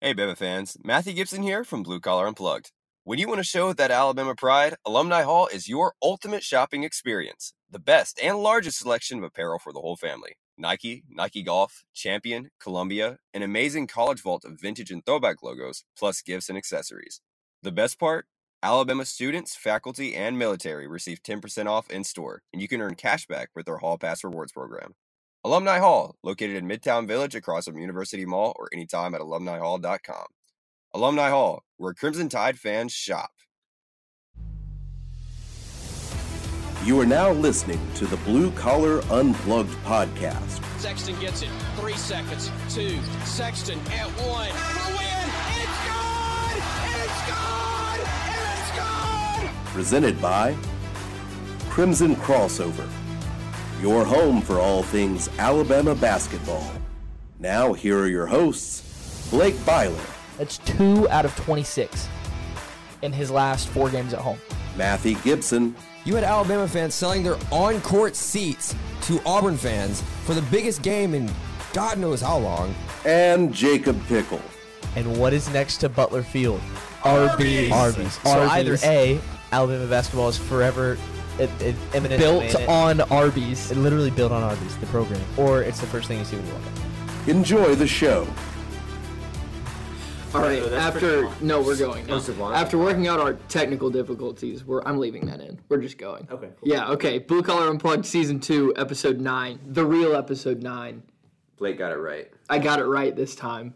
Hey, Bama fans. Matthew Gibson here from Blue Collar Unplugged. When you want to show that Alabama pride, Alumni Hall is your ultimate shopping experience. The best and largest selection of apparel for the whole family. Nike, Nike Golf, Champion, Columbia, an amazing college vault of vintage and throwback logos, plus gifts and accessories. The best part? Alabama students, faculty, and military receive 10% off in store, and you can earn cash back with their Hall Pass Rewards program. Alumni Hall, located in Midtown Village across from University Mall or anytime at alumnihall.com. Alumni Hall, where Crimson Tide fans shop. You are now listening to the Blue Collar Unplugged podcast. Sexton gets it. Three seconds. Two. Sexton at one. For the win. It's good. It's good. It's good. Presented by Crimson Crossover, your home for all things Alabama basketball. Now, here are your hosts, Blake Byler, That's two out of 26 in his last four games at home. Matthew Gibson, You had Alabama fans selling their on court seats to Auburn fans for the biggest game in God knows how long. and Jacob Pickle. And what is next to Butler Field? Arby's. Arby's. So either A, Alabama basketball is forever it, it, imminent built domain. on Arby's. It literally built on Arby's, the program. Or it's the first thing you see when you walk in. Enjoy the show. All right. After no, we're going. No. After working out our technical difficulties, we're I'm leaving that in. We're just going. Okay, Yeah. Okay. Blue Collar Unplugged season two, episode nine, the real episode nine. Blake got it right. I got it right this time.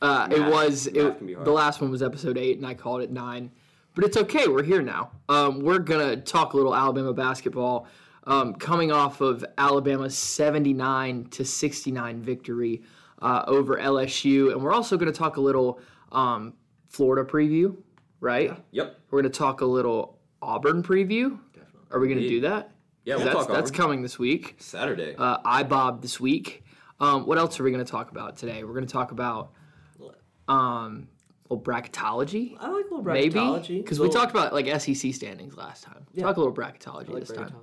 Uh, it was it, can the last one was episode eight, and I called it nine. But it's okay. We're here now. Um, we're gonna talk a little Alabama basketball, um, coming off of Alabama's 79 to 69 victory uh, over LSU, and we're also gonna talk a little um, Florida preview, right? Yep. We're gonna talk a little Auburn preview. Definitely. Are we gonna do that? Yeah, we'll that's that's coming this week Saturday. uh, Bob this week. Um, what else are we going to talk about today? We're going to talk about um, little bracketology, I like a little maybe, bracketology. because we talked about like SEC standings last time. Yeah. Talk a little bracketology I like this time.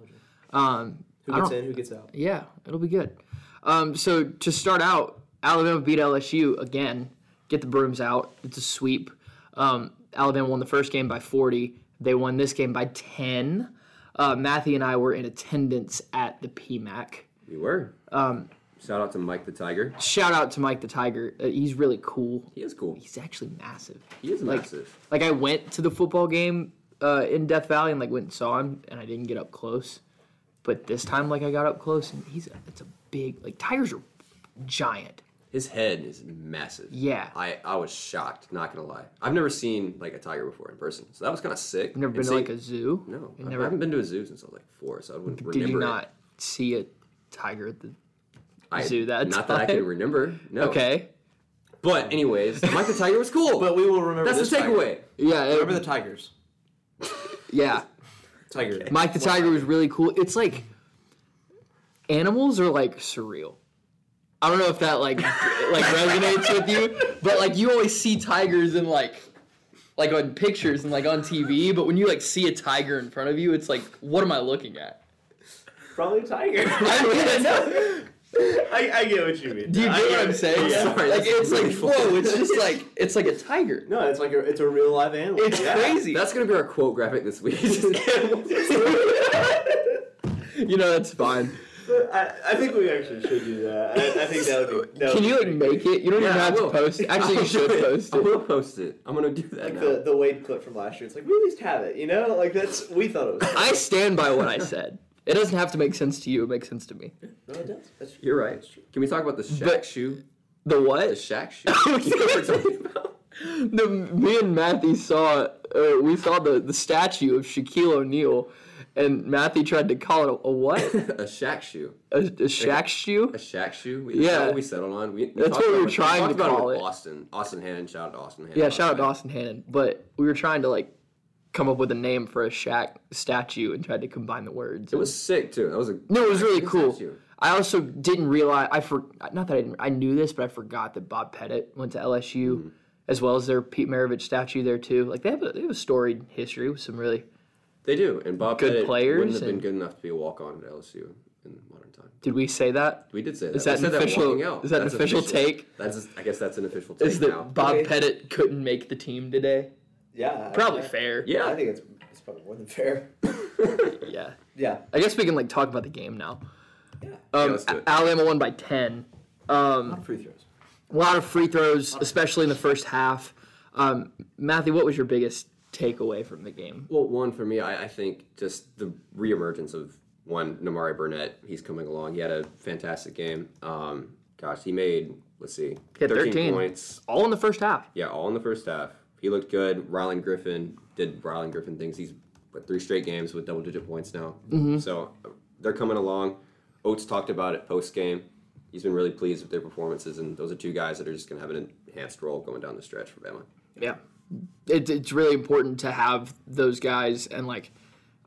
Um, Who gets in? Who gets out? yeah, it'll be good. Um, so to start out, Alabama beat LSU again. Get the brooms out. It's a sweep. Um, Alabama won the first game by 40. They won this game by 10. Uh, Matthew and I were in attendance at the PMAC. we were. Um, Shout out to Mike the Tiger. Shout out to Mike the Tiger. Uh, he's really cool. He is cool. He's actually massive. He is like, massive. Like I went to the football game uh, in Death Valley and like went and saw him, and I didn't get up close. But this time, like I got up close, and he's a, it's a big like tigers are giant. His head is massive. Yeah. I, I was shocked, not gonna lie. I've never seen like a tiger before in person. So that was kinda sick. You've never been to like a zoo? No. You I- never. I haven't been to a zoo since I was like four, so I wouldn't Did remember you it. not see a tiger at the I, zoo that Not that I can remember. No. Okay. But anyways, Mike the Tiger was cool. But we will remember That's this the tiger. takeaway. Yeah. it- Remember the Tigers. yeah. Tiger. Mike the Tiger was really cool. It's like animals are like surreal. I don't know if that like like resonates with you, but like you always see tigers in like like on pictures and like on TV, but when you like see a tiger in front of you, it's like, what am I looking at? Probably a tiger. I mean, I. I, I get what you mean. Do you I get what I'm it. saying? Yeah. Like it's like whoa, it's just like it's like a tiger. No, it's like a, it's a real live animal. It's Yeah. crazy. That's gonna be our quote graphic this week. you know that's fine. I, I think we actually should do that. I, I think that would be. That would Can be you like pretty make it? You don't even Yeah, I have to post it. Actually, you I'll should do it. post. I will post it. I'm gonna do that Like now. the, the Wade clip from last year. It's like we at least have it, you know? Like that's we thought it was. I stand by what I said. It doesn't have to make sense to you. It makes sense to me. no, it does. That's true. You're right. Can we talk about the Shaq But- shoe? The what? The Shaq shoe. you know what we're talking about? the, me and Matthew saw uh, we saw the, the statue of Shaquille O'Neal, and Matthew tried to call it a, a what? a Shaq shoe. A, a Shaq shoe? A Shaq shoe. We, Yeah. That's what we settled on. We, we That's talked what we about were it- trying talked to about call with it. Austin. Austin Hannon. Shout out to Austin Hannon. Yeah, shout out to night. Austin Hannon. But we were trying to like come up with a name for a Shaq statue and tried to combine the words. It was sick too. That was a no, it was really cool. statue. I also didn't realize I for not that I didn't I knew this, but I forgot that Bob Pettit went to LSU, Mm-hmm. as well as their Pete Maravich statue there too. Like they have a, they have a storied history with some really They do, and Bob Good Pettit players wouldn't have been good enough to be a walk on at LSU. in modern time. Did we say that? We did say that. Is that We an said official- walking out. is that an That's official take? That's I guess that's an official take Is that now. Bob Okay. Pettit couldn't make the team today? Yeah. Probably I, fair. yeah, I think it's it's probably more than fair. Yeah. yeah. I guess we can like talk about the game now. Yeah. Um, let's do it. Alabama won by ten. Um, a lot of free throws. a lot of free throws, especially in the first half. Um, Matthew, what was your biggest takeaway from the game? Well, one for me, I, I think just the reemergence of one Nimari Burnett. He's coming along. He had a fantastic game. Um, gosh, he made let's see, He had 13. points. All in the first half. Yeah, all in the first half. He looked good. Rylan Griffin did Rylan Griffin things. He's what, three straight games with double digit points now. Mm-hmm. So they're coming along. Oats talked about it post game. He's been really pleased with their performances, and those are two guys that are just going to have an enhanced role going down the stretch for Bama. Yeah. It, it's really important to have those guys. And like,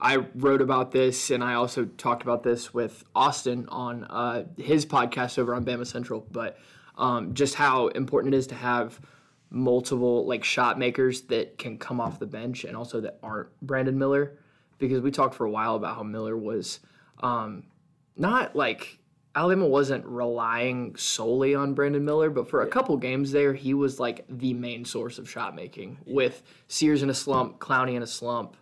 I wrote about this and I also talked about this with Austin on uh, his podcast over on Bama Central. But um, just how important it is to have multiple like shot makers that can come off the bench and also that aren't Brandon Miller. Because we talked for a while about how Miller was um, not like Alabama wasn't relying solely on Brandon Miller, but for a couple games there, he was like the main source of shot making. With Sears in a slump, Clowney in a slump,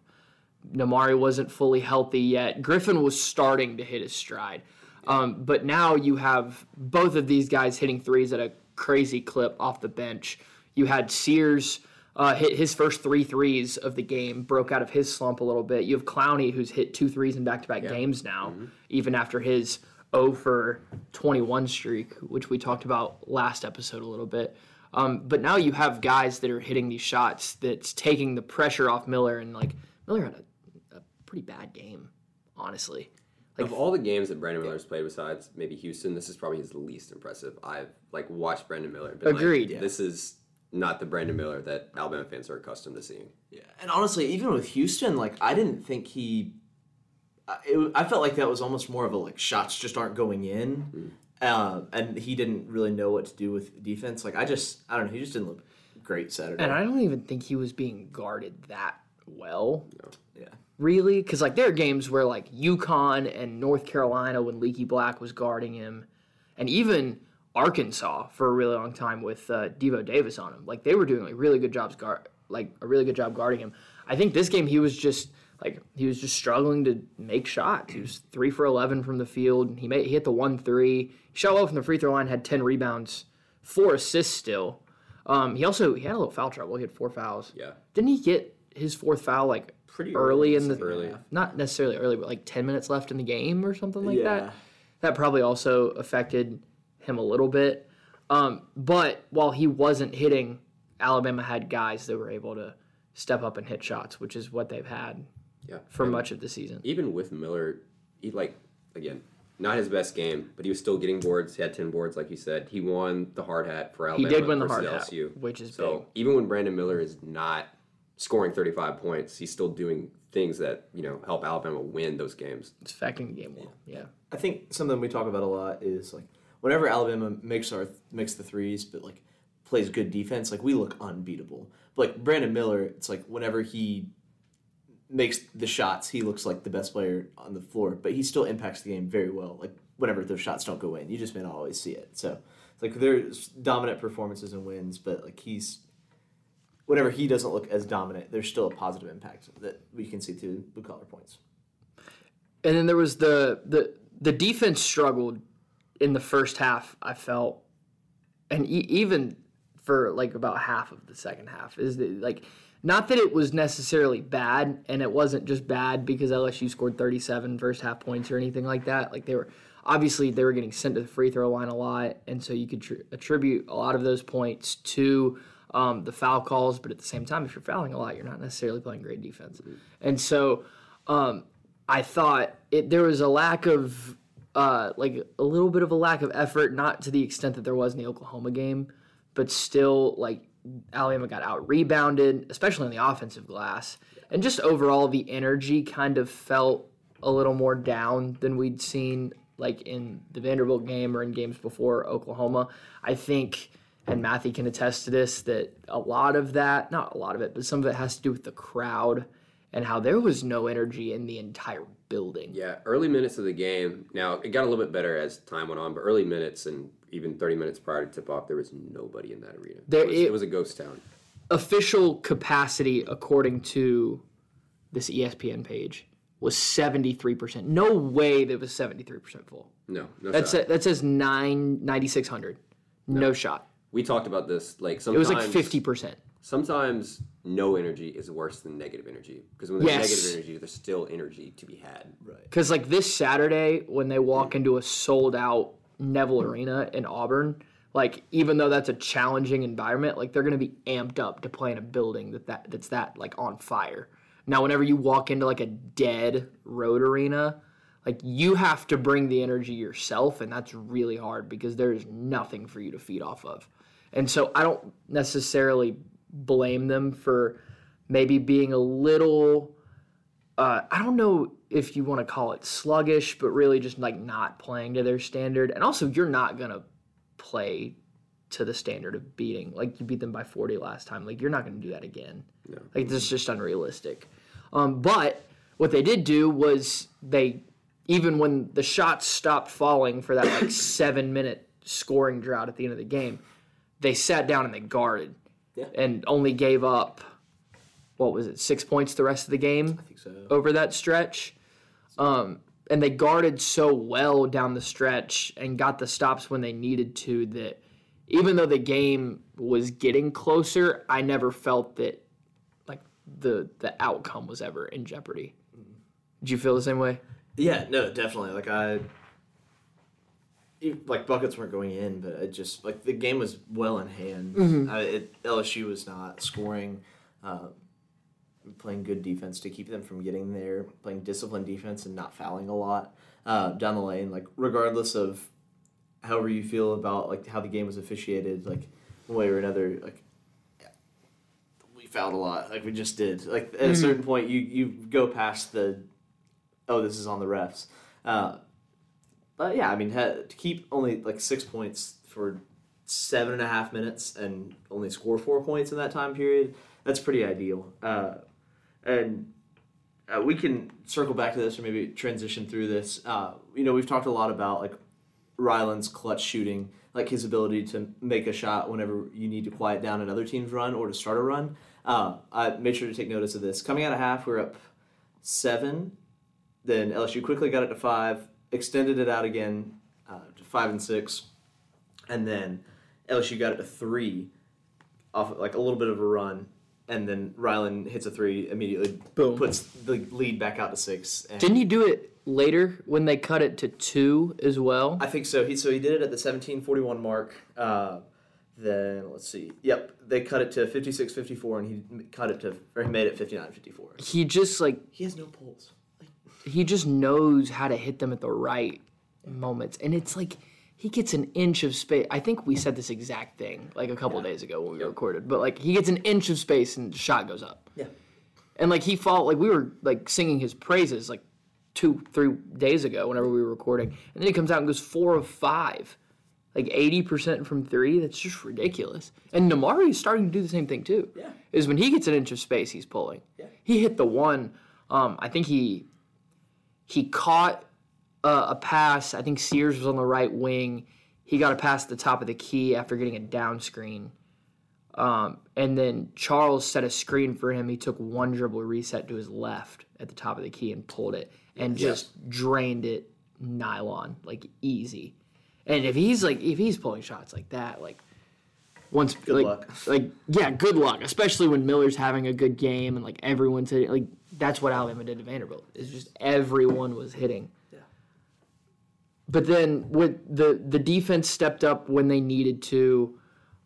Nimari wasn't fully healthy yet. Griffin was starting to hit his stride. Um, but now you have both of these guys hitting threes at a crazy clip off the bench. You had Sears uh, hit his first three threes of the game, broke out of his slump a little bit. You have Clowney, who's hit two threes in back to back games now, even after his 0 for 21 streak, which we talked about last episode a little bit. Um, but now you have guys that are hitting these shots that's taking the pressure off Miller, and like Miller had a, a pretty bad game, honestly. Like, of all the games that Brandon Miller's played, besides maybe Houston, this is probably his least impressive. I've like watched Brandon Miller. and been like, Agreed, yeah. This is not the Brandon Miller that Alabama fans are accustomed to seeing. Yeah, and honestly, even with Houston, like I didn't think he. I- It, I felt like that was almost more of a like shots just aren't going in, uh, and he didn't really know what to do with defense. Like I just, I don't know, he just didn't look great Saturday. And I don't even think he was being guarded that well. yeah, really because like there are games where like UConn and North Carolina when Leaky Black was guarding him, and even Arkansas for a really long time with uh, Devo Davis on him. Like they were doing like really good jobs guard like a really good job guarding him. I think this game he was just like he was just struggling to make shots. He was three for eleven from the field. He made he hit the one three. He shot well from the free throw line. Had ten rebounds, four assists still. Um, he also he had a little foul trouble. He had four fouls. Yeah. Didn't he get his fourth foul like Pretty early, early in the Early. not necessarily early, but like ten minutes left in the game or something like Yeah. that. That probably also affected him a little bit. Um, but while he wasn't hitting, Alabama had guys that were able to step up and hit shots, which is what they've had Yeah. for And much of the season. even with Miller, he like again not his best game, but he was still getting boards. He had ten boards, like you said. He won the hard hat for Alabama. He did win the versus hard hat, LSU. which is so big. even when Brandon Miller is not scoring thirty five points, he's still doing things that you know help Alabama win those games. It's affecting the game well. Yeah. I think something we talk about a lot is like whenever Alabama makes our makes the threes, but like plays good defense, like we look unbeatable. But like Brandon Miller, it's like whenever he makes the shots, he looks like the best player on the floor, but he still impacts the game very well. Like whenever those shots don't go in, you just may not always see it. So it's like there's dominant performances and wins, but like he's whenever he doesn't look as dominant, there's still a positive impact that we can see through blue collar points. And then there was the the the defense struggled in the first half. I felt, and e- even for like about half of the second half is the, like not that it was necessarily bad, and it wasn't just bad because LSU scored 37 first half points or anything like that. Like they were obviously they were getting sent to the free throw line a lot, and so you could tr- attribute a lot of those points to um, the foul calls. But at the same time, if you're fouling a lot, you're not necessarily playing great defense, and so. Um, I thought it, there was a lack of, uh, like a little bit of a lack of effort, not to the extent that there was in the Oklahoma game, but still, like Alabama got out rebounded, especially in the offensive glass, and just overall the energy kind of felt a little more down than we'd seen like in the Vanderbilt game or in games before Oklahoma. I think, and Matthew can attest to this, that a lot of that, not a lot of it, but some of it has to do with the crowd and how there was no energy in the entire building. Yeah, early minutes of the game. Now it got a little bit better as time went on, but early minutes and even 30 minutes prior to tip off, there was nobody in that arena. There- it, was, it- it was a ghost town. Official capacity, according to this ESPN page, was 73%. No way that was 73% full. No, no That's shot. that says nine ninety six hundred. No. shot. we talked about this. Like sometimes, It was like 50%. Sometimes no energy is worse than negative energy because when there's Yes. negative energy, there's still energy to be had. Right. Because like this Saturday, when they walk mm. into a sold out Neville Arena in Auburn, like even though that's a challenging environment, like they're gonna be amped up to play in a building that, that that's that like on fire. Now, whenever you walk into like a dead road arena, like you have to bring the energy yourself, and that's really hard because there's nothing for you to feed off of. And so I don't necessarily blame them for maybe being a little uh, I don't know if you want to call it sluggish, but really just like not playing to their standard. And also, you're not gonna play to the standard of beating. Like you beat them by 40 last time. Like you're not gonna do that again. No. Like this is just unrealistic. Um, but what they did do was they, even when the shots stopped falling for that like seven minute scoring drought at the end of the game, they sat down and they guarded, and only gave up. What was it? Six points the rest of the game over that stretch. Um, and they guarded so well down the stretch and got the stops when they needed to that even though the game was getting closer, I never felt that like the the outcome was ever in jeopardy. Did you feel the same way? Yeah, no, definitely. Like I, like buckets weren't going in, but it just like the game was well in hand. Mhm. Uh, it, LSU was not scoring, uh, playing good defense to keep them from getting there, playing disciplined defense and not fouling a lot uh, down the lane. Like regardless of however you feel about like how the game was officiated, like one way or another, like yeah, we fouled a lot. Like we just did. Like at a Mhm. certain point, you you go past the oh, this is on the refs. Uh, but yeah, I mean, to keep only like six points for seven and a half minutes and only score four points in that time period, that's pretty ideal. Uh, and uh, we can circle back to this or maybe transition through this. Uh, you know, we've talked a lot about like Rylan's clutch shooting, like his ability to make a shot whenever you need to quiet down another team's run or to start a run. Uh, I made sure to take notice of this. Coming out of half, we we're up seven. Then LSU quickly got it to five, extended it out again uh, to five and six, and then LSU got it to three, off like a little bit of a run, and then Rylan hits a three immediately, Boom. puts the lead back out to six. And Didn't he do it later when they cut it to two as well? I think so. He so he did it at the seventeen forty one mark. Uh, then let's see. Yep, they cut it to 56-54, and he cut it to or he made it 59-54. He just like He has no pulls. He just knows how to hit them at the right moments. And it's like he gets an inch of space. I think we said this exact thing like a couple days ago when we recorded, but like he gets an inch of space and the shot goes up. Yeah. And like he fought, like we were like singing his praises like two, three days ago whenever we were recording. And then he comes out and goes four of five, like 80% from three. That's just ridiculous. And Nimari is starting to do the same thing too. Yeah. Is when he gets an inch of space, he's pulling. Yeah. He hit the one. Um, I think he he caught uh, a pass. I think Sears was on the right wing. He got a pass at the top of the key after getting a down screen. Um, and then Charles set a screen for him. He took one dribble reset to his left at the top of the key and pulled it and just drained it nylon, like easy. And if he's like, if he's pulling shots like that, like once, Good like, luck. like yeah, good luck. Especially when Miller's having a good game and like everyone's hitting. Like that's what Alabama did to Vanderbilt. It's just everyone was hitting. Yeah. But then with the the defense stepped up when they needed to,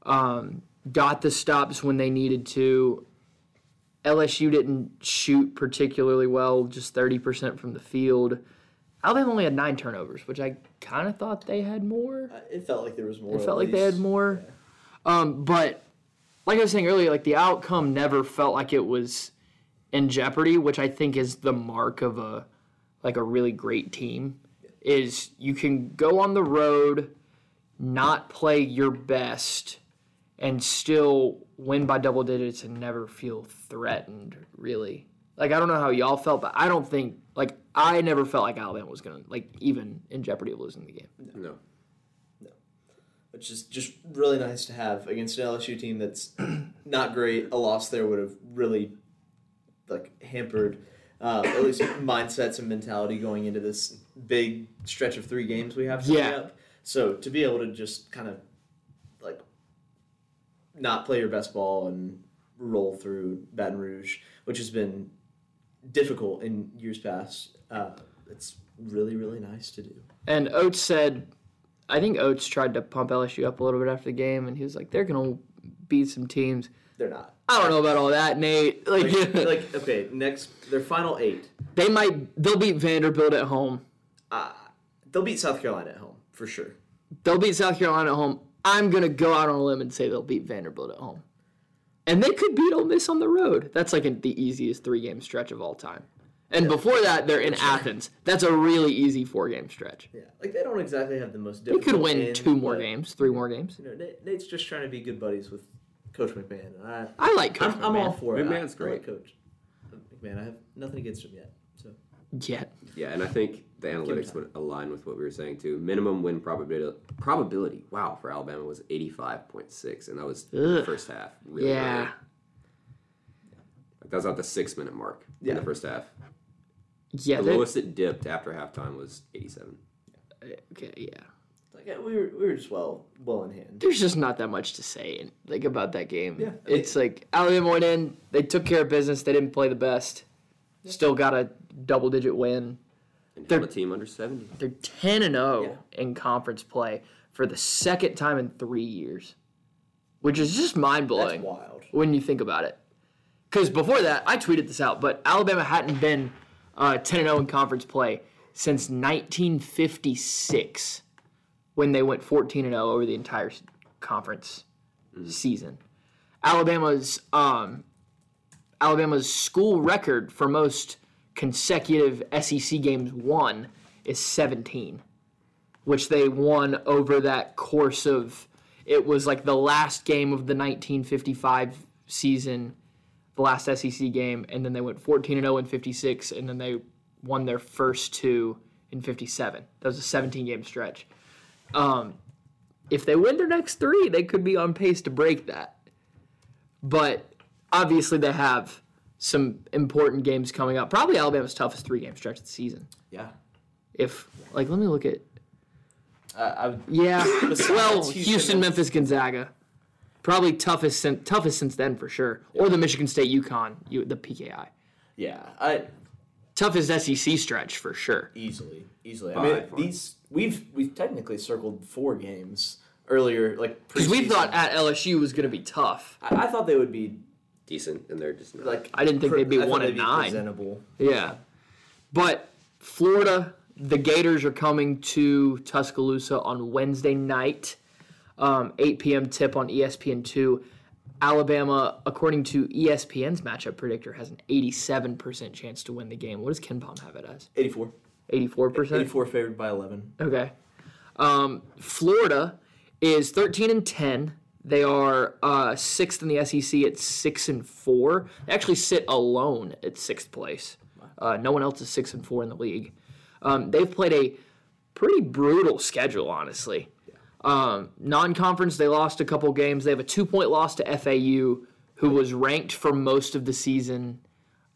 um, got the stops when they needed to. LSU didn't shoot particularly well, just thirty percent from the field. Alabama only had nine turnovers, which I kind of thought they had more. Uh, It felt like there was more. It felt like they had least. more. Um, but like I was saying earlier, like the outcome never felt like it was in jeopardy, which I think is the mark of a like a really great team. Is you can go on the road, not play your best, and still win by double digits and never feel threatened. Really, Like I don't know how y'all felt, but I don't think like I never felt like Alabama was gonna like even in jeopardy of losing the game. No. No, Which is just really nice to have against an LSU team that's not great. A loss there would have really like hampered uh, at least mindsets and mentality going into this big stretch of three games we have coming Yeah. up. So to be able to just kind of like not play your best ball and roll through Baton Rouge, which has been difficult in years past, uh, it's really really nice to do. And Oats said, I think Oats tried to pump LSU up a little bit after the game, and he was like, they're gonna beat some teams. They're not. I don't know about all that, Nate. Like, Like, like okay, next their final eight. they might they'll beat Vanderbilt at home. Uh, they'll beat South Carolina at home for sure. They'll beat South Carolina at home. I'm gonna go out on a limb and say they'll beat Vanderbilt at home. And they could beat Ole Miss on the road. That's like the easiest three game stretch of all time. And before that, they're in Athens. That's a really easy four game stretch. Yeah, like they don't exactly have the most. They could win in, two more games, three more games. You know, Nate's just trying to be good buddies with Coach McMahon. and I, I like Coach I'm, I'm all McMahon. for it. McMahon's I, I like great. Coach McMahon. I have nothing against him yet. So Yeah. Yeah, and I think the analytics would align with what we were saying too. Minimum win probability probability, wow, for Alabama was eighty five point six, and that was the Ugh. first half. Really Yeah. early. That was at the six minute mark in the first half. Yeah. the they- lowest it dipped after halftime was eighty seven. Uh, okay, yeah. Like yeah, we were we were just well well in hand. There's just not that much to say like about that game. Yeah. It's like Alabama went in, they took care of business, they didn't play the best. Still got a double digit win. And They're- a team under seventy. They're 10 and 0 in conference play for the second time in 3 years. Which is just mind That's blowing wild. when you think about it. Cuz before that, I tweeted this out, but Alabama hadn't been uh, 10 and 0 in conference play since 1956 when they went 14 and 0 over the entire conference season. Alabama's um, Alabama's school record for most consecutive SEC games won is 17, which they won over that course of it was like the last game of the 1955 season, the last SEC game, and then they went 14 and 0 in 56, and then they won their first two in 57. That was a 17 game stretch. Um, if they win their next three, they could be on pace to break that. But obviously, they have some important games coming up. Probably Alabama's toughest three game stretch of the season. Yeah. If like, let me look at Uh, I would, yeah. Well, Houston, Houston, Memphis, Gonzaga, probably toughest sin- toughest since then for sure. Or the Michigan State UConn, you, the PKI. yeah, I Toughest SEC stretch for sure. easily easily. I mean, far. these we've we've technically circled four games earlier, like Because we thought at LSU was going to be tough. I, I thought they would be Decent, and they're just not. like. I didn't think they'd be I thought one they'd and be nine. Presentable. Yeah. But Florida, the Gators are coming to Tuscaloosa on Wednesday night, um, 8 p.m. tip on E ESPN2. Alabama, according to ESPN's matchup predictor, has an 87% chance to win the game. What does KenPom have it as? 84. 84%? 84 favored by 11. Okay. Um, Florida is 13 and 10. They are uh, sixth in the SEC at six and four. They actually sit alone at sixth place. Uh, no one else is six and four in the league. Um, they've played a pretty brutal schedule, honestly. Um, non-conference, they lost a couple games. They have a two-point loss to FAU, who was ranked for most of the season.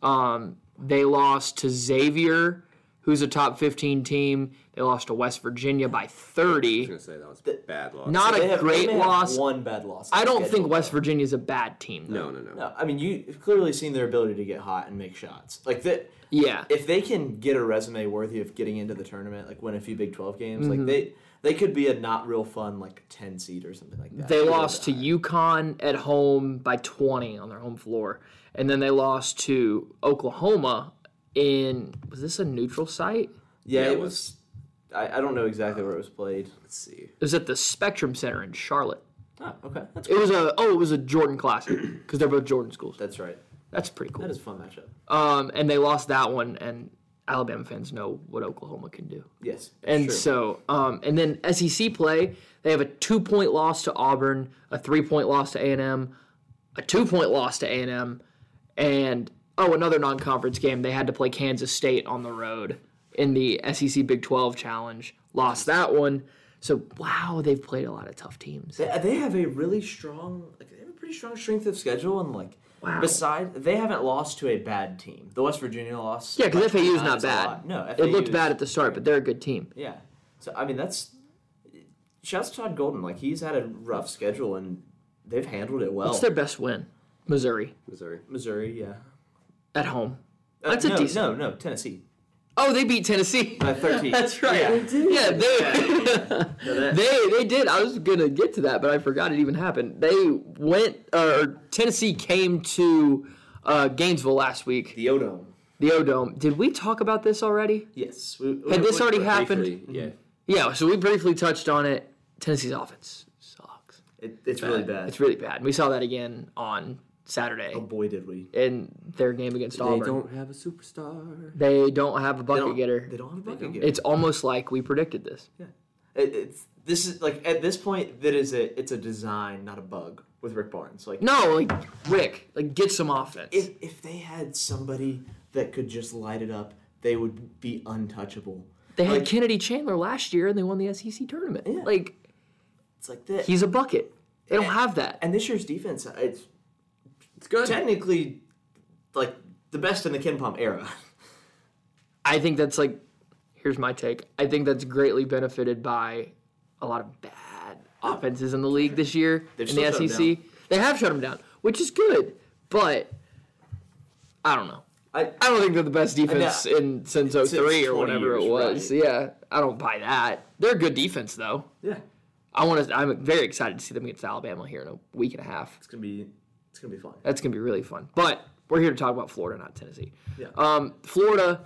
Um, they lost to Xavier, who's a top 15 team. They lost to West Virginia by I was 30. gonna say that was a bad loss. Not They a have- they great may have loss. One bad loss. I don't think West Virginia is a bad team. no, no, no, No, I mean you've clearly seen their ability to get hot and make shots. Like that. Yeah. If they can get a resume worthy of getting into the tournament, like win a few Big Twelve games, Mm-hmm. like they they could be a not real fun like ten seed or something like that. They Really lost to high. UConn at home by 20 on their home floor. And then they lost to Oklahoma in, was this a neutral site? Yeah, Yeah, it it was. I, I don't know exactly where it was played. Let's see. It was at the Spectrum Center in Charlotte. Oh, okay, that's It was a, oh, it was a Jordan Classic because they're both Jordan schools. that's right. That's pretty cool. That is a fun matchup. Um, and they lost that one, and Alabama fans know what Oklahoma can do. Yes, And sure. so, um, and then SEC play, they have a two-point loss to Auburn, a three-point loss to A&M, a two-point loss to A&M, and oh, another non-conference game. They had to play Kansas State on the road in the SEC Big 12 Challenge. Lost that one. So wow, they've played a lot of tough teams. They, they have a really strong, like they have a pretty strong strength of schedule, and like Wow. beside they haven't lost to a bad team. The West Virginia loss. Yeah, because by FAU is not bad. lot. No, it looked is- bad at the start, but they're a good team. Yeah, so I mean that's. Shouts to Todd Golden. Like he's had a rough schedule, and they've handled it well. What's their best win? Missouri Missouri. Missouri, yeah. at home. Uh, That's a decent. No, no, Tennessee. Oh, they beat Tennessee. By 13. That's right. Yeah. Yeah, they, No, that- they they did. I was gonna get to that, but I forgot it even happened. They went, uh, or Tennessee came to uh, Gainesville last week, the Odome. the O Dome. Did we talk about this already? Yes. We, we- Had this we- already we- happened? Briefly, yeah. Yeah. So we briefly touched on it. Tennessee's offense sucks. It, it's really bad. It's really bad. We saw that again on Saturday oh boy, did we. in their game against Auburn, They Auburn. don't have a superstar. They don't have a bucket don't, getter. They don't have a bucket getter. It's almost like we predicted this. It, it's this is like at this point that is a it's a design, not a bug with Rick Barnes. Like No, like Rick, like get some offense. if if they had somebody that could just light it up, they would be untouchable. They had Like- Kennedy Chandler last year and they won the SEC tournament. Yeah. Like It's like that. he's a bucket. They don't have that. and this year's defense, it's It's good. technically like the best in the KenPom era. I think that's like here's my take. I think that's greatly benefited by a lot of bad offenses in the league this year They've in the still shut 'em SEC. They have shut them down, which is good, but I don't know. I I don't think they're the best defense in since 03 or 20 whatever it was. right. Yeah, I don't buy that. They're a good defense though. yeah, I want to. I'm very excited to see them against Alabama here in a week and a half. it's gonna be it's gonna be fun. That's gonna be really fun. But we're here to talk about Florida, not Tennessee. Yeah. Um, Florida,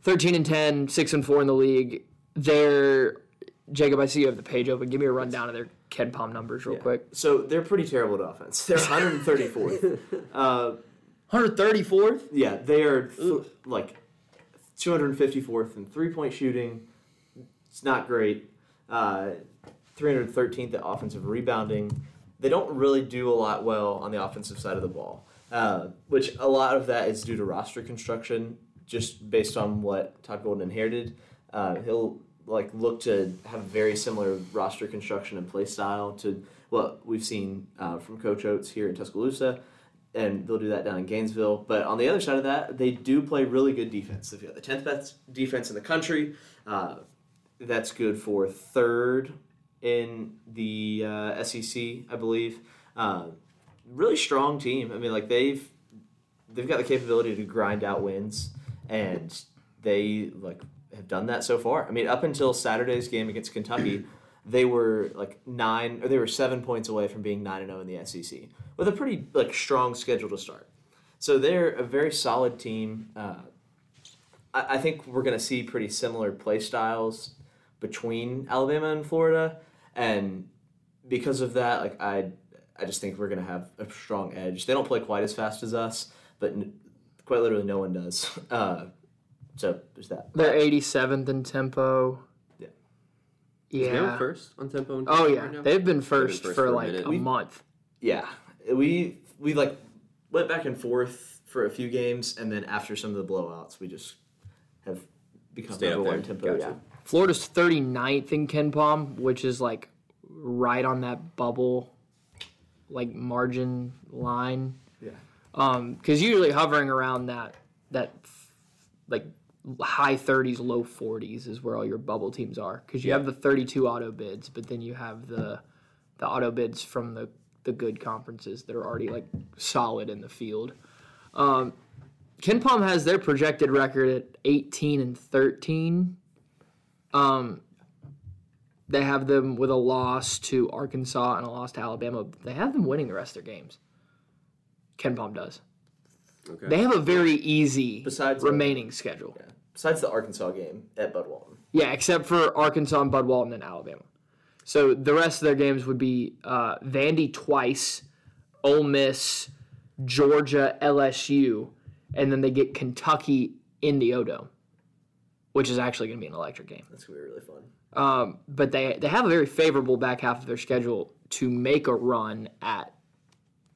13 and 10, 6 and 4 in the league. They're Jacob. I see you have the page open. Give me a rundown of their KenPom numbers real quick. So they're pretty terrible at offense. They're 134th. uh, 134th. yeah, they are th- like 254th in three point shooting. It's not great. Uh, 313th at offensive rebounding. They don't really do a lot well on the offensive side of the ball, uh, which a lot of that is due to roster construction, just based on what Todd Golden inherited. Uh, he'll like look to have a very similar roster construction and play style to what we've seen uh, from Coach Oats here in Tuscaloosa, and they'll do that down in Gainesville. But on the other side of that, they do play really good defense. They've got the tenth best defense in the country. Uh, that's good for third in the uh, SEC, I believe. Uh, really strong team. I mean, like they've they've got the capability to grind out wins, and they like have done that so far. I mean, up until Saturday's game against Kentucky, they were like nine or they were seven points away from being nine and zero in the SEC with a pretty like strong schedule to start. So they're a very solid team. Uh, I, I think we're going to see pretty similar play styles between Alabama and Florida, and because of that, like I, I just think we're going to have a strong edge. They don't play quite as fast as us, but n- quite literally no one does. Uh, so there's that. They're 87th in tempo. Yeah. Is Yeah. first on tempo. and Oh yeah, right they've been first, first for, for a like minute. a We- month. Yeah, we we like went back and forth for a few games, and then after some of the blowouts, we just have become Stay number one there. tempo. Gotcha. Yeah. Florida's 39th in KenPom, which is like right on that bubble, like margin line. Yeah. Um, because usually hovering around that that like high 30s, low 40s is where all your bubble teams are. Because you have the 32 auto bids, but then you have the the auto bids from the the good conferences that are already like solid in the field. Um, KenPom has their projected record at 18 and 13. Um, they have them with a loss to Arkansas and a loss to Alabama. They have them winning the rest of their games. KenPom does. Okay. They have a very easy Besides the- remaining schedule. Yeah. Besides the Arkansas game at Bud Walton. Yeah, except for Arkansas and Bud Walton and Alabama. So the rest of their games would be uh, Vandy twice, Ole Miss, Georgia, LSU, and then they get Kentucky in the Odo, which is actually going to be an electric game. That's gonna be really fun. Um, but they they have a very favorable back half of their schedule to make a run at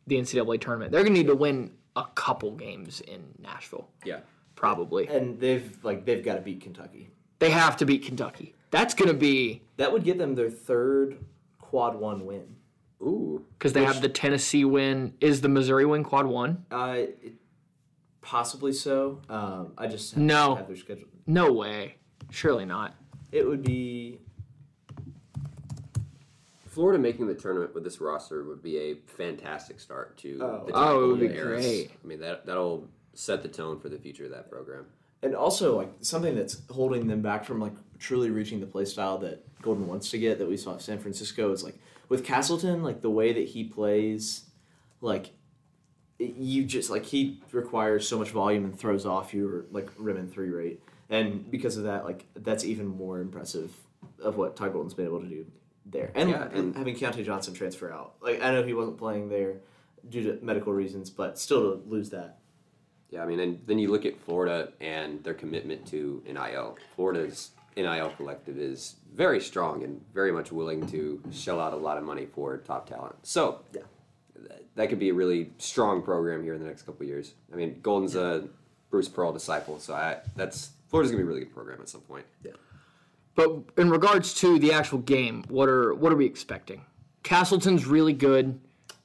the NCAA tournament. They're going to need to win a couple games in Nashville, Yeah. probably. And they've like they've got to beat Kentucky. They have to beat Kentucky. That's gonna be That would get them their third quad one win. Ooh. because they have the Tennessee win. Is the Missouri win quad one? Uh, it, possibly so. Um, I just No. have their schedule. No way. Surely not. It would be Florida making the tournament with this roster would be a fantastic start to Oh. the Oh, it would be Eras. great. I mean that that'll set the tone for the future of that program. and also like something that's holding them back from like truly reaching the play style that Golden wants to get that we saw at San Francisco is like with Castleton like the way that he plays like it- you just like he requires so much volume and throws off your like rim and three rate and because of that like that's even more impressive of what Todd Golden's been able to do there and, Yeah, and having Keyontae Johnson transfer out like I know he wasn't playing there due to medical reasons but still to lose that Yeah, I mean, and then you look at Florida and their commitment to NIL. Florida's NIL collective is very strong and very much willing to shell out a lot of money for top talent. So, Yeah. that, that could be a really strong program here in the next couple years. I mean, Golden's a Bruce Pearl disciple, so I, that's Florida's gonna be a really good program at some point. Yeah. But in regards to the actual game, what are what are we expecting? Castleton's really good.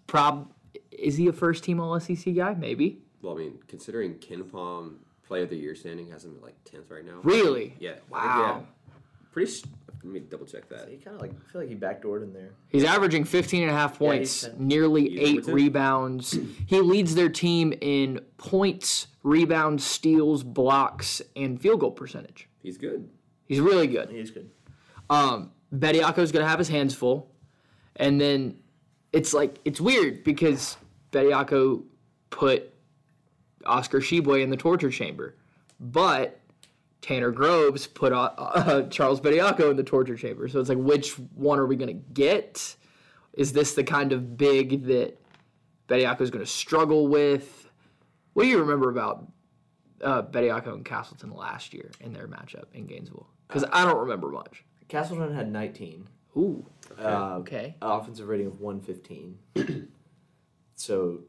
Prob is he a first team All SEC guy? Maybe. Well, I mean, considering KenPom Player of the Year standing has him at like tenth right now. Really? Yeah. Wow. Yeah. Pretty. s- Let me double check that. he kind of like I feel like he backdoored in there He's averaging 15 and a half points, he's- nearly he's eight rebounds. he leads their team in points, rebounds, steals, blocks, and field goal percentage. He's good. He's really good. He's good Um, Bediako's gonna have his hands full, and then it's like it's weird because Bediako put Oscar Tshiebwe in the torture chamber, but Tanner Groves put uh, uh, Charles Bediako in the torture chamber. So it's like, which one are we gonna get? Is this the kind of big that Bediako's gonna struggle with? What do you remember about uh, Bediako and Castleton last year in their matchup in Gainesville? Because I don't remember much. Castleton had 19 Ooh. uh, Okay. offensive rating of 115 so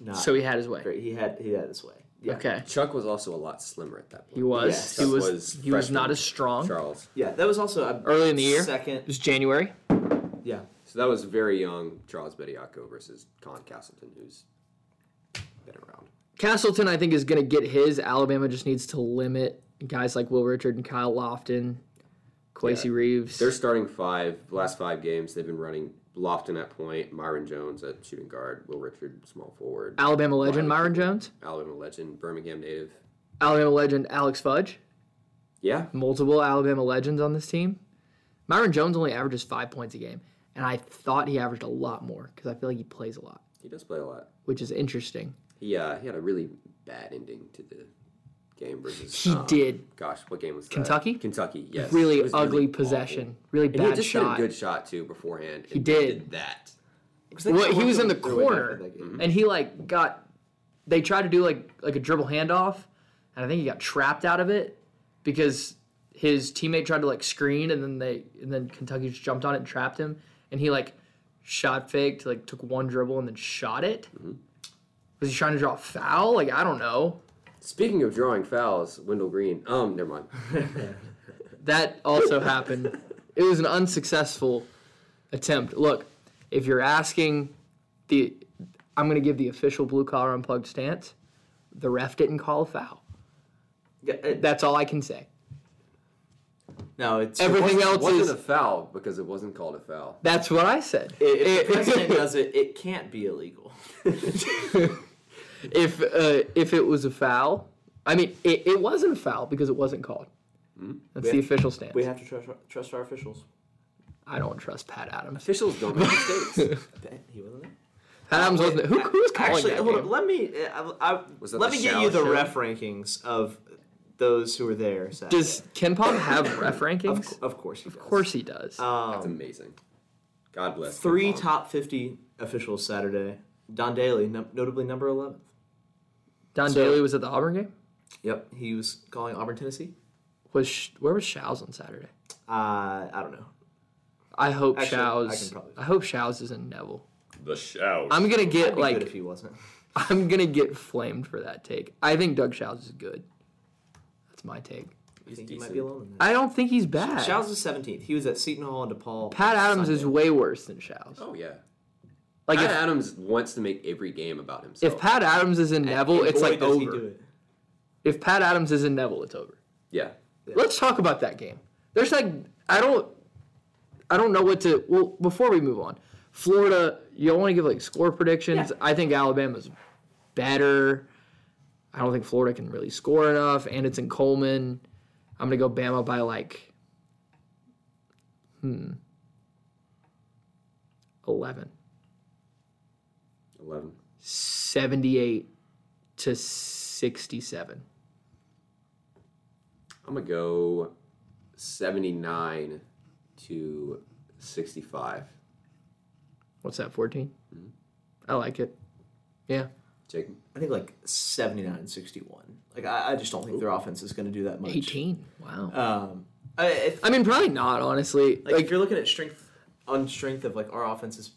not So he had his way. great he had he had his way yeah Okay. Chuck was also a lot slimmer at that point. He was. Yes. He Chuck was. he was not as strong. Charles. yeah that was also uh, Early in the year? Second. It second was January. yeah So that was very young Charles Bediako versus Con Castleton, who's been around. Castleton, I think, is going to get his. Alabama just needs to limit guys like Will Richard and Kyle Lofton, Kowacie Yeah. Reeves. Their starting five, last five games, they've been running Lofton at point, Myreon Jones at shooting guard, Will Richard small forward, Alabama legend Myreon Jones, Alabama legend, Birmingham native. Alabama legend Alex Fudge. Yeah, Multiple Alabama legends on this team. Myreon Jones only averages five points a game, and I thought he averaged a lot more because I feel like he plays a lot, he does play a lot. which is interesting. He uh, he had a really bad ending to the game versus. He um, did. Gosh, what game was that? Kentucky? Kentucky, yes. Really It was ugly awful. possession. Really And he bad just hit shot. a good shot too beforehand. He and did. that. Well, he was in the Their way back corner, in that and he like got. They tried to do like like a dribble handoff, and I think he got trapped out of it because his teammate tried to like screen, and then they and then Kentucky just jumped on it and trapped him, and he like shot faked, like took one dribble and then shot it. Was he trying to draw a foul? Like I don't know. Speaking of drawing fouls, Wendell Green. Um, never mind. That also happened. It was an unsuccessful attempt. Look, if you're asking the I'm going to give the official blue collar unplugged stance. The ref didn't call a foul. Yeah, it- That's all I can say. no, it's Everything It else wasn't is a foul because it wasn't called a foul. that's what I said. If the president does it, it can't be illegal. if uh, if it was a foul, I mean it, it wasn't a foul because it wasn't called. That's the We have- official stance. We have to trust our, trust our officials. I don't trust Pat Adams. Officials don't make mistakes. He wasn't there. Pat Adams wasn't. Who, who was calling Actually, that hold game? on. Let me. I, I, let me get you the show? ref rankings of those who were there. Saturday. Does KenPom have ref rankings? of, of course he does. Of course he does. That's Um, amazing. God bless. three KenPom. top fifty officials Saturday. Don Daly, num- notably number eleven. Don so- Daly was at the Auburn game. Yep, he was calling Auburn, Tennessee. Was Sh- where was Shows on Saturday? Uh, I don't know. I hope Actually, I can probably- I hope Shows is in Neville. The shout. I'm gonna It'd get be like good if he wasn't. I'm gonna get flamed for that take. I think Doug Shows is good. That's my take. You think he might be alone in that? I don't think he's bad. Shows is 17th. He was at Seton Hall and DePaul. Pat Adams is way worse than Shows. Oh yeah. Like Pat if, Adams wants to make every game about himself. if Pat Adams is in Neville, And it's boy, like does he over. do it. If Pat Adams is in Neville, it's over. yeah. Let's talk about that game. There's like I don't I don't know what to well before we move on. Florida, you don't want to give like score predictions. Yeah. I think Alabama's better. I don't think Florida can really score enough, and it's in Coleman. I'm gonna go Bama by like hmm eleven. Eleven. 78 to 67. I'm gonna go seventy-nine to sixty-five. What's that, 14? I like it. Yeah. Jacob. I think like 79 61. Like, I, I just don't think their offense is going to do that much. 18. Wow. Um, I, if, I mean, probably not, honestly. like, Like, if you're looking at strength on strength of like our offense is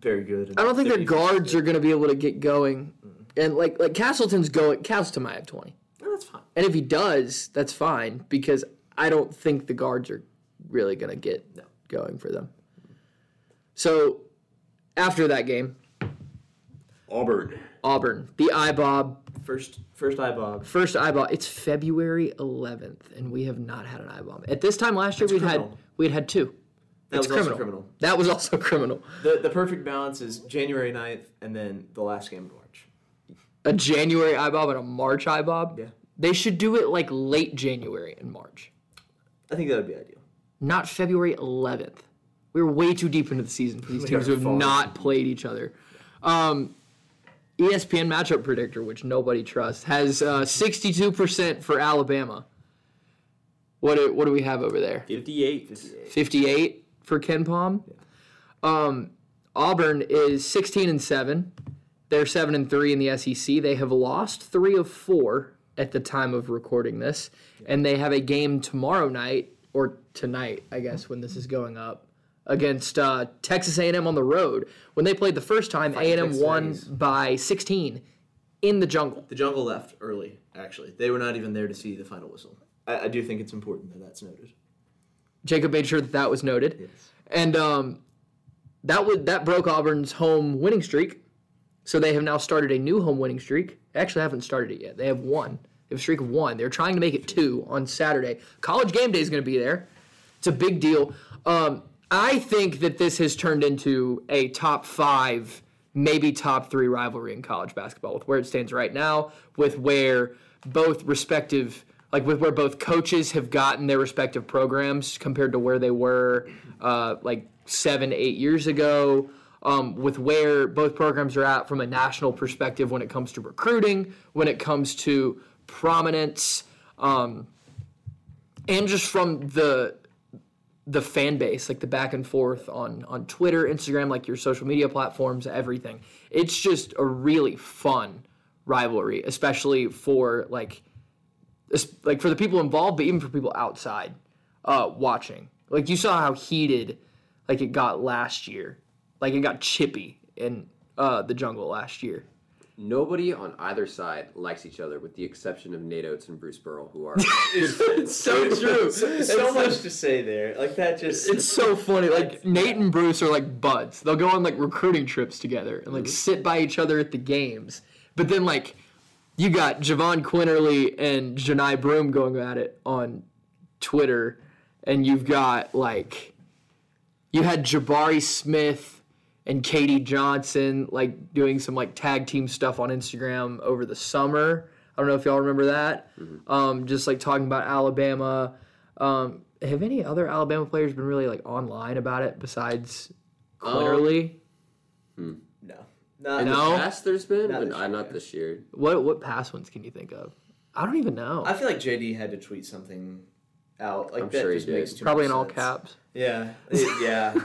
very good. I don't think their guards are going to be able to get going. And, like, like Castleton's going, Castleton might have 20. No, that's fine. And if he does, that's fine because I don't think the guards are really going to get going for them. So, after that game, Auburn. Auburn, the IBOB, First, first eye bob. First eyeball. It's February 11th, and we have not had an eyeball. At this time last year, we had we had had two. That it's was also criminal. criminal. That was also criminal. The the perfect balance is January 9th and then the last game in March. A January eyeball and a March eyeball. Yeah. They should do it like late January and March, I think that would be ideal. not February 11th. We were way too deep into the season for these teams who have far. not played each other. Um, ESPN matchup predictor, which nobody trusts, has uh, 62% for Alabama. What do, what do we have over there? Fifty-eight. 58 for KenPom. Um, Auburn is 16 and 7. They're 7 and 3 in the SEC. They have lost 3 of 4 at the time of recording this, and they have a game tomorrow night or tonight, I guess when this is going up against uh, Texas A&M on the road. When they played the first time, A&M won Aggies. by 16 in the jungle. The jungle left early, actually. They were not even there to see the final whistle. I, I do think it's important that that's noted. Jacob made sure that that was noted. And um, that would that broke Auburn's home winning streak. So they have now started a new home winning streak. They actually haven't started it yet. They have one. They have a streak of one. They're trying to make it two on Saturday. College game day is going to be there. It's a big deal. Um, I think that this has turned into a top five, maybe top three rivalry in college basketball with where it stands right now, with where both respective, like with where both coaches have gotten their respective programs compared to where they were uh, like seven, eight years ago. Um, with where both programs are at from a national perspective when it comes to recruiting, when it comes to prominence, um, and just from the the fan base, like the back and forth on on Twitter, Instagram, like your social media platforms, everything. It's just a really fun rivalry, especially for like like for the people involved, but even for people outside uh, watching. Like you saw how heated like it got last year, like it got chippy in uh, the jungle last year. Nobody on either side likes each other, with the exception of Nate Oats and Bruce Pearl, who are. It's so true. So, so much to say there. Like that just. It's so funny. Like Nate and Bruce are like buds. They'll go on like recruiting trips together and like sit by each other at the games. But then like you got Jahvon Quinerly and Johni Broome going at it on Twitter, and you've got like you had Jabari Smith and KD Johnson like doing some like tag team stuff on Instagram over the summer. I don't know if y'all remember that. Um, just like talking about Alabama. Um, have any other Alabama players been really like online about it besides Quinerly? no. Not In No. the past, there's been, Not but this I year, not this year. what what past ones can you think of? I don't even know. I feel like JD had to tweet something out. Like I'm that sure he just did. makes too Probably much in all sense. caps. Yeah. It- yeah.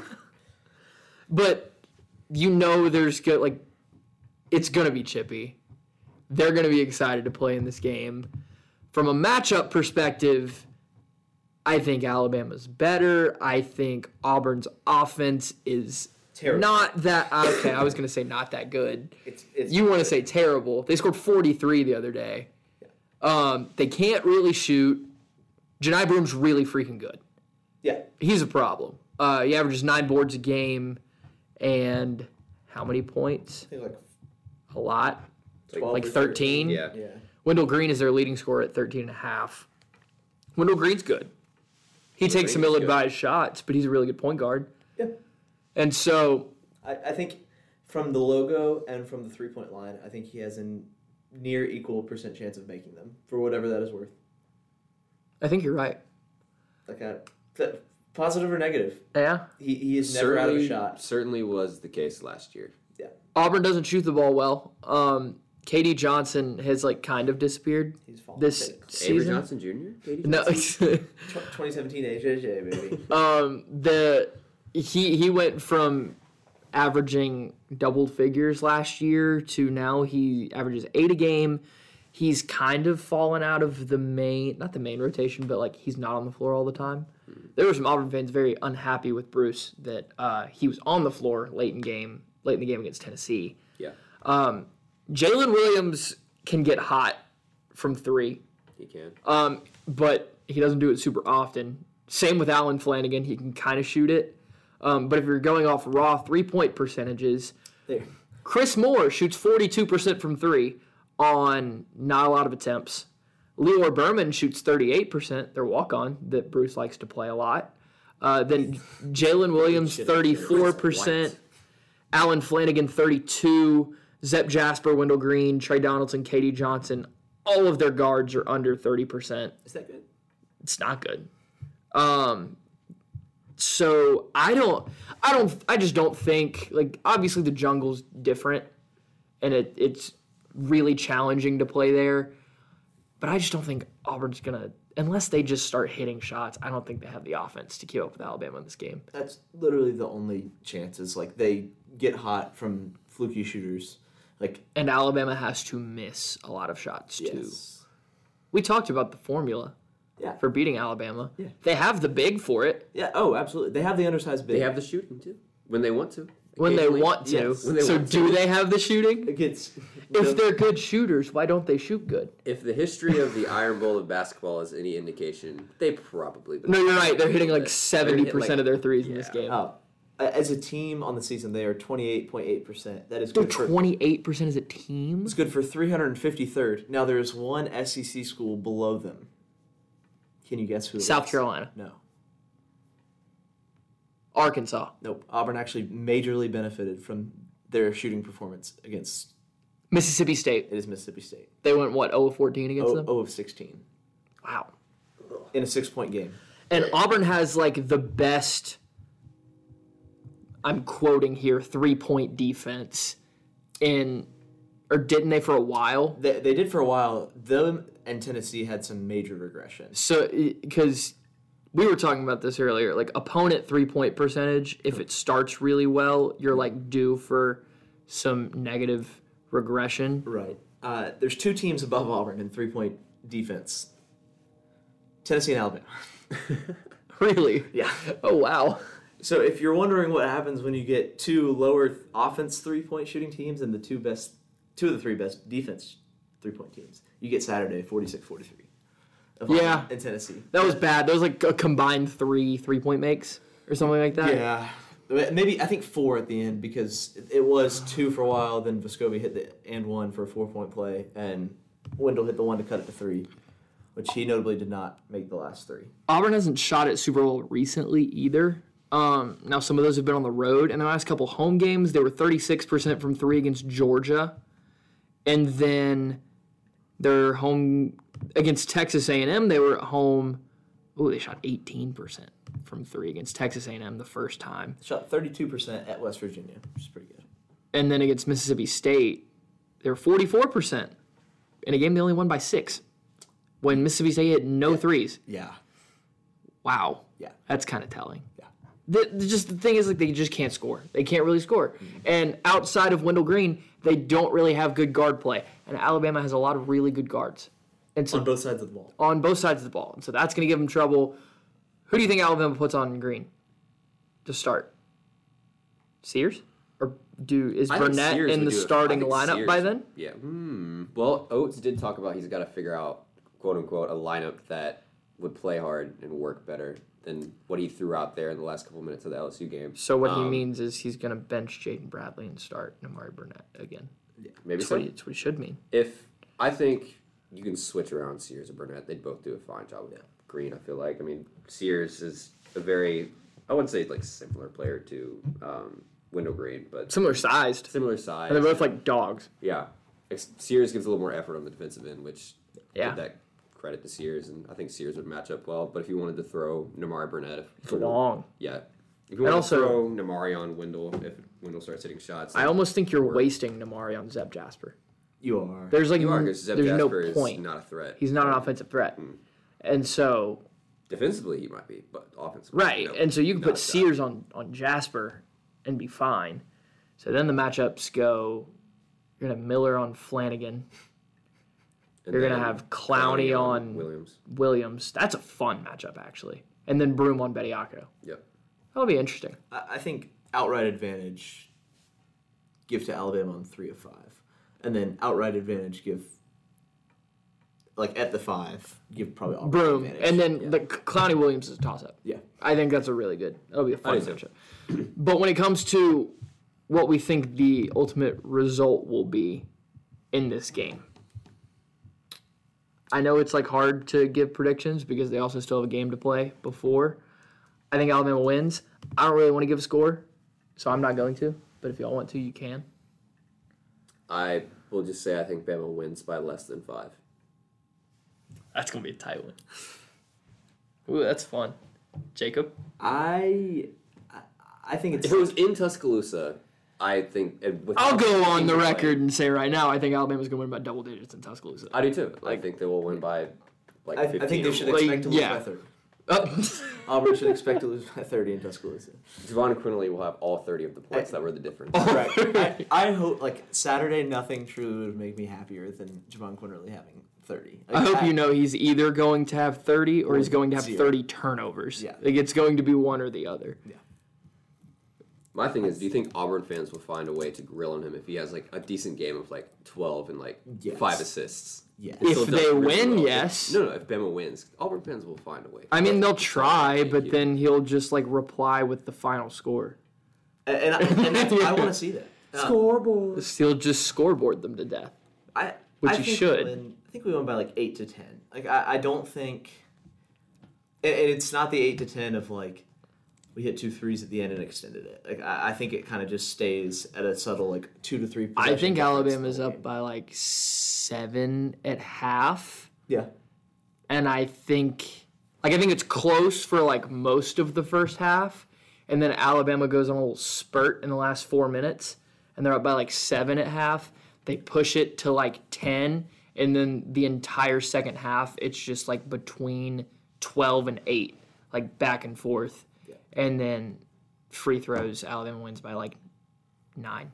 But you know there's good like it's gonna be chippy. They're gonna be excited to play in this game. From a matchup perspective, I think Alabama's better. I think Auburn's offense is Terrible. Not that okay. I was gonna say not that good. It's, it's You want to say terrible? They scored 43 the other day. Yeah. Um, they can't really shoot. Johni Broome's really freaking good. yeah. He's a problem. Uh, he averages nine boards a game, and how many points? I think like A lot. 12 Like or 13? Yeah. Yeah. Wendell Green is their leading scorer at 13 and a half. Wendell Green's good. He takes some Green is ill-advised shots, but he's a really good point guard. Yeah. And so I, I think from the logo and from the three point line, I think he has a near equal percent chance of making them for whatever that is worth. I think you're right. Like a, th- positive or negative, Yeah. he, he is never out of a shot. certainly was the case last year. Yeah, Auburn doesn't shoot the ball well. Um, KD Johnson has like kind of disappeared he's fallen. this Avery season. Johnson Jr. KD No, Johnson? Tw- 2017 AJJ baby. um, the he he went from averaging double figures last year to now he averages eight a game. He's kind of fallen out of the main, not the main rotation, but like he's not on the floor all the time. There were some Auburn fans very unhappy with Bruce that uh, he was on the floor late in game, late in the game against Tennessee. yeah, Um, Jaylin Williams can get hot from three. he can. Um, but he doesn't do it super often. Same with Allen Flanigan. He can kind of shoot it. Um, but if you're going off raw three point percentages, There. Chris Moore shoots 42% from three on not a lot of attempts. Lior Berman shoots 38%, their walk on that Bruce likes to play a lot. Uh, then Jaylin Williams, 34%. Allen Flanigan, 32. Zep Jasper, Wendell Green, Tre Donaldson, KD Johnson, all of their guards are under 30%. Is that good? It's not good. Um, so I don't, I don't, I just don't think like obviously the jungle's different, and it it's really challenging to play there. But I just don't think Auburn's gonna unless they just start hitting shots. I don't think they have the offense to keep up with Alabama in this game. That's literally the only chances. Like they get hot from fluky shooters. Like And Alabama has to miss a lot of shots too. We talked about the formula Yeah. for beating Alabama. Yeah. They have the big for it. Yeah. Oh, absolutely. They have the undersized big. They have the shooting too when they want to. When they want to. yes, when they so want do to. they have the shooting? against. If they're good shooters, why don't they shoot good? If the history of the Iron Bowl of basketball is any indication, they probably. No, you're right. They're hitting like seventy percent like- of their threes in this game. Oh, as a team on the season, they are twenty eight point eight percent. That is They're good twenty eight percent as a team. It's good for three hundred and fifty third. Now there is one SEC school below them. Can you guess who? it South? Carolina, No. Arkansas, Nope. Auburn actually majorly benefited from their shooting performance against. Mississippi State. It is Mississippi State. They went what 0 of 14 against Oh, them. oh of sixteen Wow. in a six point game. And Auburn has like the best. I'm quoting here three point defense in, or didn't they for a while? They, they did for a while. Them and Tennessee had some major regression. So because we were talking about this earlier, like opponent three point percentage, if it starts really well, you're like due for some negative regression. Right. Uh, there's two teams above Auburn in three point defense. Tennessee and Alabama. Really? Yeah. Oh wow. So if you're wondering what happens when you get two lower offense three point shooting teams and the two best, two of the three best defense three point teams, you get Saturday 46-43. Yeah. In Tennessee. That was bad. That was like a combined three three point makes or something like that. Yeah. Maybe I think four at the end because it- was two for a while. Then Vescovi hit the and one for a four point play, and Wendell hit the one to cut it to three, which he notably did not make the last three. Auburn hasn't shot it super well recently either. Um, now some of those have been on the road. In the last couple home games, they were 36% from three against Georgia, and then their home against Texas A&M, they were at home. Oh, they shot 18% from three against Texas A&M the first time, Shot thirty two percent at West Virginia, which is pretty good. and then against Mississippi State, they were 44%. In a game they only won by six, when Mississippi State hit no threes. Yeah. Wow. Yeah. That's kind of telling. Yeah. The, the- just the thing is like they just can't score. They can't really score. Mm-hmm. And outside of Wendell Green, they don't really have good guard play. And Alabama has a lot of really good guards. And so On both sides of the ball. on both sides of the ball. And so that's going to give them trouble. Who do you think Alabama puts on Green to start? Sears? Or do is I Burnett in the do it. I starting lineup Sears- by then? Yeah. Hmm. Well, Oats did talk about he's got to figure out, quote unquote, a lineup that would play hard and work better than what he threw out there in the last couple minutes of the LSU game. So what he Um, means is he's going to bench Jaden Bradley and start Nimari Burnett again. Yeah, maybe That's so. what, he, that's what he should mean. If I think you can switch around Sears and Burnett, they'd both do a fine job with Green. I feel like. I mean, Sears is a very, I wouldn't say like similar player to um, Wendell Green, but Similar sized. similar size. And they're both like dogs. Yeah. Sears gives a little more effort on the defensive end, which Yeah. that credit to Sears, and I think Sears would match up well. But if you wanted to throw Nimari Burnett, if It's long. yeah, if you And want also- to throw Nimari on Wendell, if Wendell starts hitting shots, I almost think you're wasting Nimari on Zep Jasper. You are. There's like you are n- because Zeb there's Jasper no is point. not a threat. He's not an offensive threat. Hmm. And so Defensively, he might be, but offensively, right. no, and so you can not put that. Sears on on Jasper and be fine. So then the matchups go you're gonna have Miller on Flanigan. And You're gonna have Clowney on Williams. Williams. That's a fun matchup actually. And then Broome on Bediako. Yep. That'll be interesting. I, I think outright advantage give to Alabama on three of five, and then outright advantage give like at the five give probably Auburn Broome. advantage. And then yeah. the Clowney Williams is a toss up. yeah. I think that's a really good. That'll be a fun do too. matchup. But when it comes to what we think the ultimate result will be in this game, I know it's like hard to give predictions because they also still have a game to play before. I think Alabama wins. I don't really want to give a score, so I'm not going to. But if y'all want to, you can. I will just say I think Bama wins by less than five. That's gonna be a tight one. Ooh, that's fun. Jacob. I I- I think it's If it was in Tuscaloosa, I think. and I'll go on the record playing- and say right now I think Alabama's gonna win by double digits in Tuscaloosa. I do too. I think they will win by like I, 15 I think they should more. Like, expect to lose yeah. by thirty. Uh, Auburn should expect to lose by thirty in Tuscaloosa. Jahvon Quinerly will have all 30 of the points that were the difference. right. I, I hope like Saturday nothing truly would make me happier than Jahvon Quinerly having thirty. I Like, hope you know he's either going to have 30 or he's going to have Zero. 30 turnovers. Yeah. Like it's going to be one or the other. My thing is, do you think Auburn fans will find a way to grill on him if he has like a decent game of like 12 and like Yes. five assists? Yes. If they really win, well? Yes. no, no. If Bama wins, Auburn fans will find a way. I mean, they'll try, but then he'll just like reply with the final score. and, and, I, and that's, I want to see that. Uh, Scoreboard. He'll just scoreboard them to death. I, Which I you think should. We win, I think we won by like eight to ten. Like I, I don't think, and, and it's not the eight to ten of like we hit two threes at the end and extended it. Like I, I think it kind of just stays at a subtle like two to three. I think Alabama's up by like seven at half. Yeah, and I think like I think it's close for like most of the first half, and then Alabama goes on a little spurt in the last four minutes, and they're up by like seven at half. They push it to like ten, and then the entire second half, it's just like between twelve and eight, like back and forth, and then free throws. Alabama wins by like nine,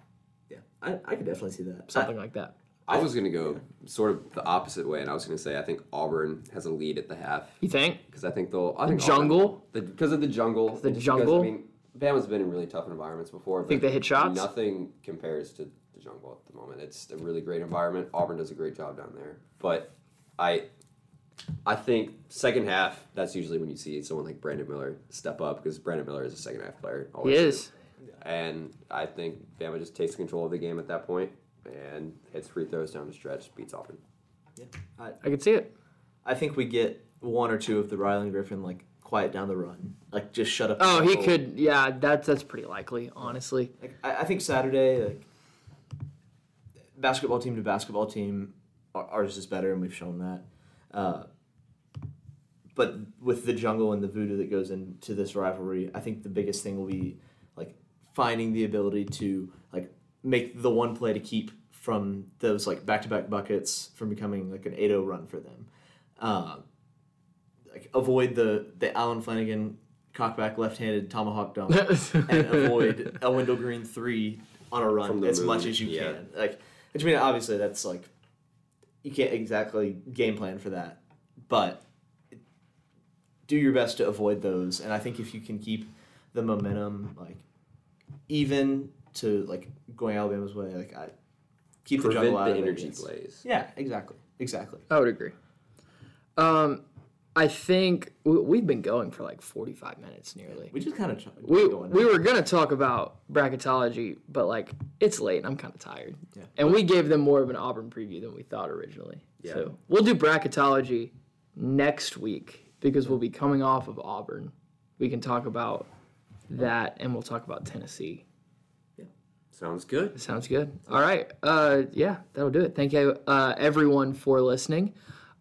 yeah. I, I could definitely see that. something like that. I was gonna go sort of the opposite way, and I was gonna say I think Auburn has a lead at the half You think? because I think they'll. I think jungle? Auburn, because of the jungle. The jungle? Because, I mean, Bama's been in really tough environments before. Think they hit shots? Nothing compares to the jungle at the moment. It's a really great environment. Auburn does a great job down there, but I. I think second half. That's usually when you see someone like Brandon Miller step up because Brandon Miller is a second half player. He always is. and I think Bama just takes control of the game at that point and hits free throws down the stretch, beats Auburn. Yeah, I, I could see it. I think we get one or two of the Rylan Griffin like quiet down the run, like just shut up. Oh, the he tempo. could. Yeah, that's that's pretty likely, honestly. Like, I, I think Saturday, like basketball team to basketball team, ours is better, and we've shown that. Uh, but with the jungle and the voodoo that goes into this rivalry, I think the biggest thing will be like finding the ability to like make the one play to keep from those like back to back buckets from becoming like an 8-0 run for them. Uh, like avoid the the Allen Flanigan cockback left handed tomahawk dunk and avoid a Wendell Green three on a run as moon, much as you yeah. can. Like, which I mean, obviously that's like you can't exactly game plan for that, but do your best to avoid those. And I think if you can keep the momentum like even to like going Alabama's way. Like I keep the juggle out the of energy yes. plays. Yeah, exactly, exactly. I would agree. Um, I think we- we've been going for like 45 minutes nearly. We just kind of We, we were gonna talk about bracketology, but like it's late and I'm kind of tired. Yeah. And we gave them more of an Auburn preview than we thought originally. Yeah. So we'll do bracketology next week because we'll be coming off of Auburn. We can talk about that and we'll talk about Tennessee. Yeah. Sounds good. Sounds good. All right. Uh, yeah, that'll do it. Thank you, uh, everyone, for listening.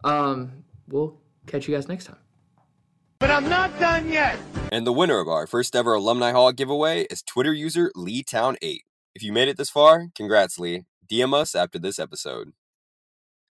Um, we'll catch you guys next time. But I'm not done yet. And the winner of our first ever Alumni Hall giveaway is Twitter user LeeTown8. If you made it this far, congrats, Lee. DM us after this episode.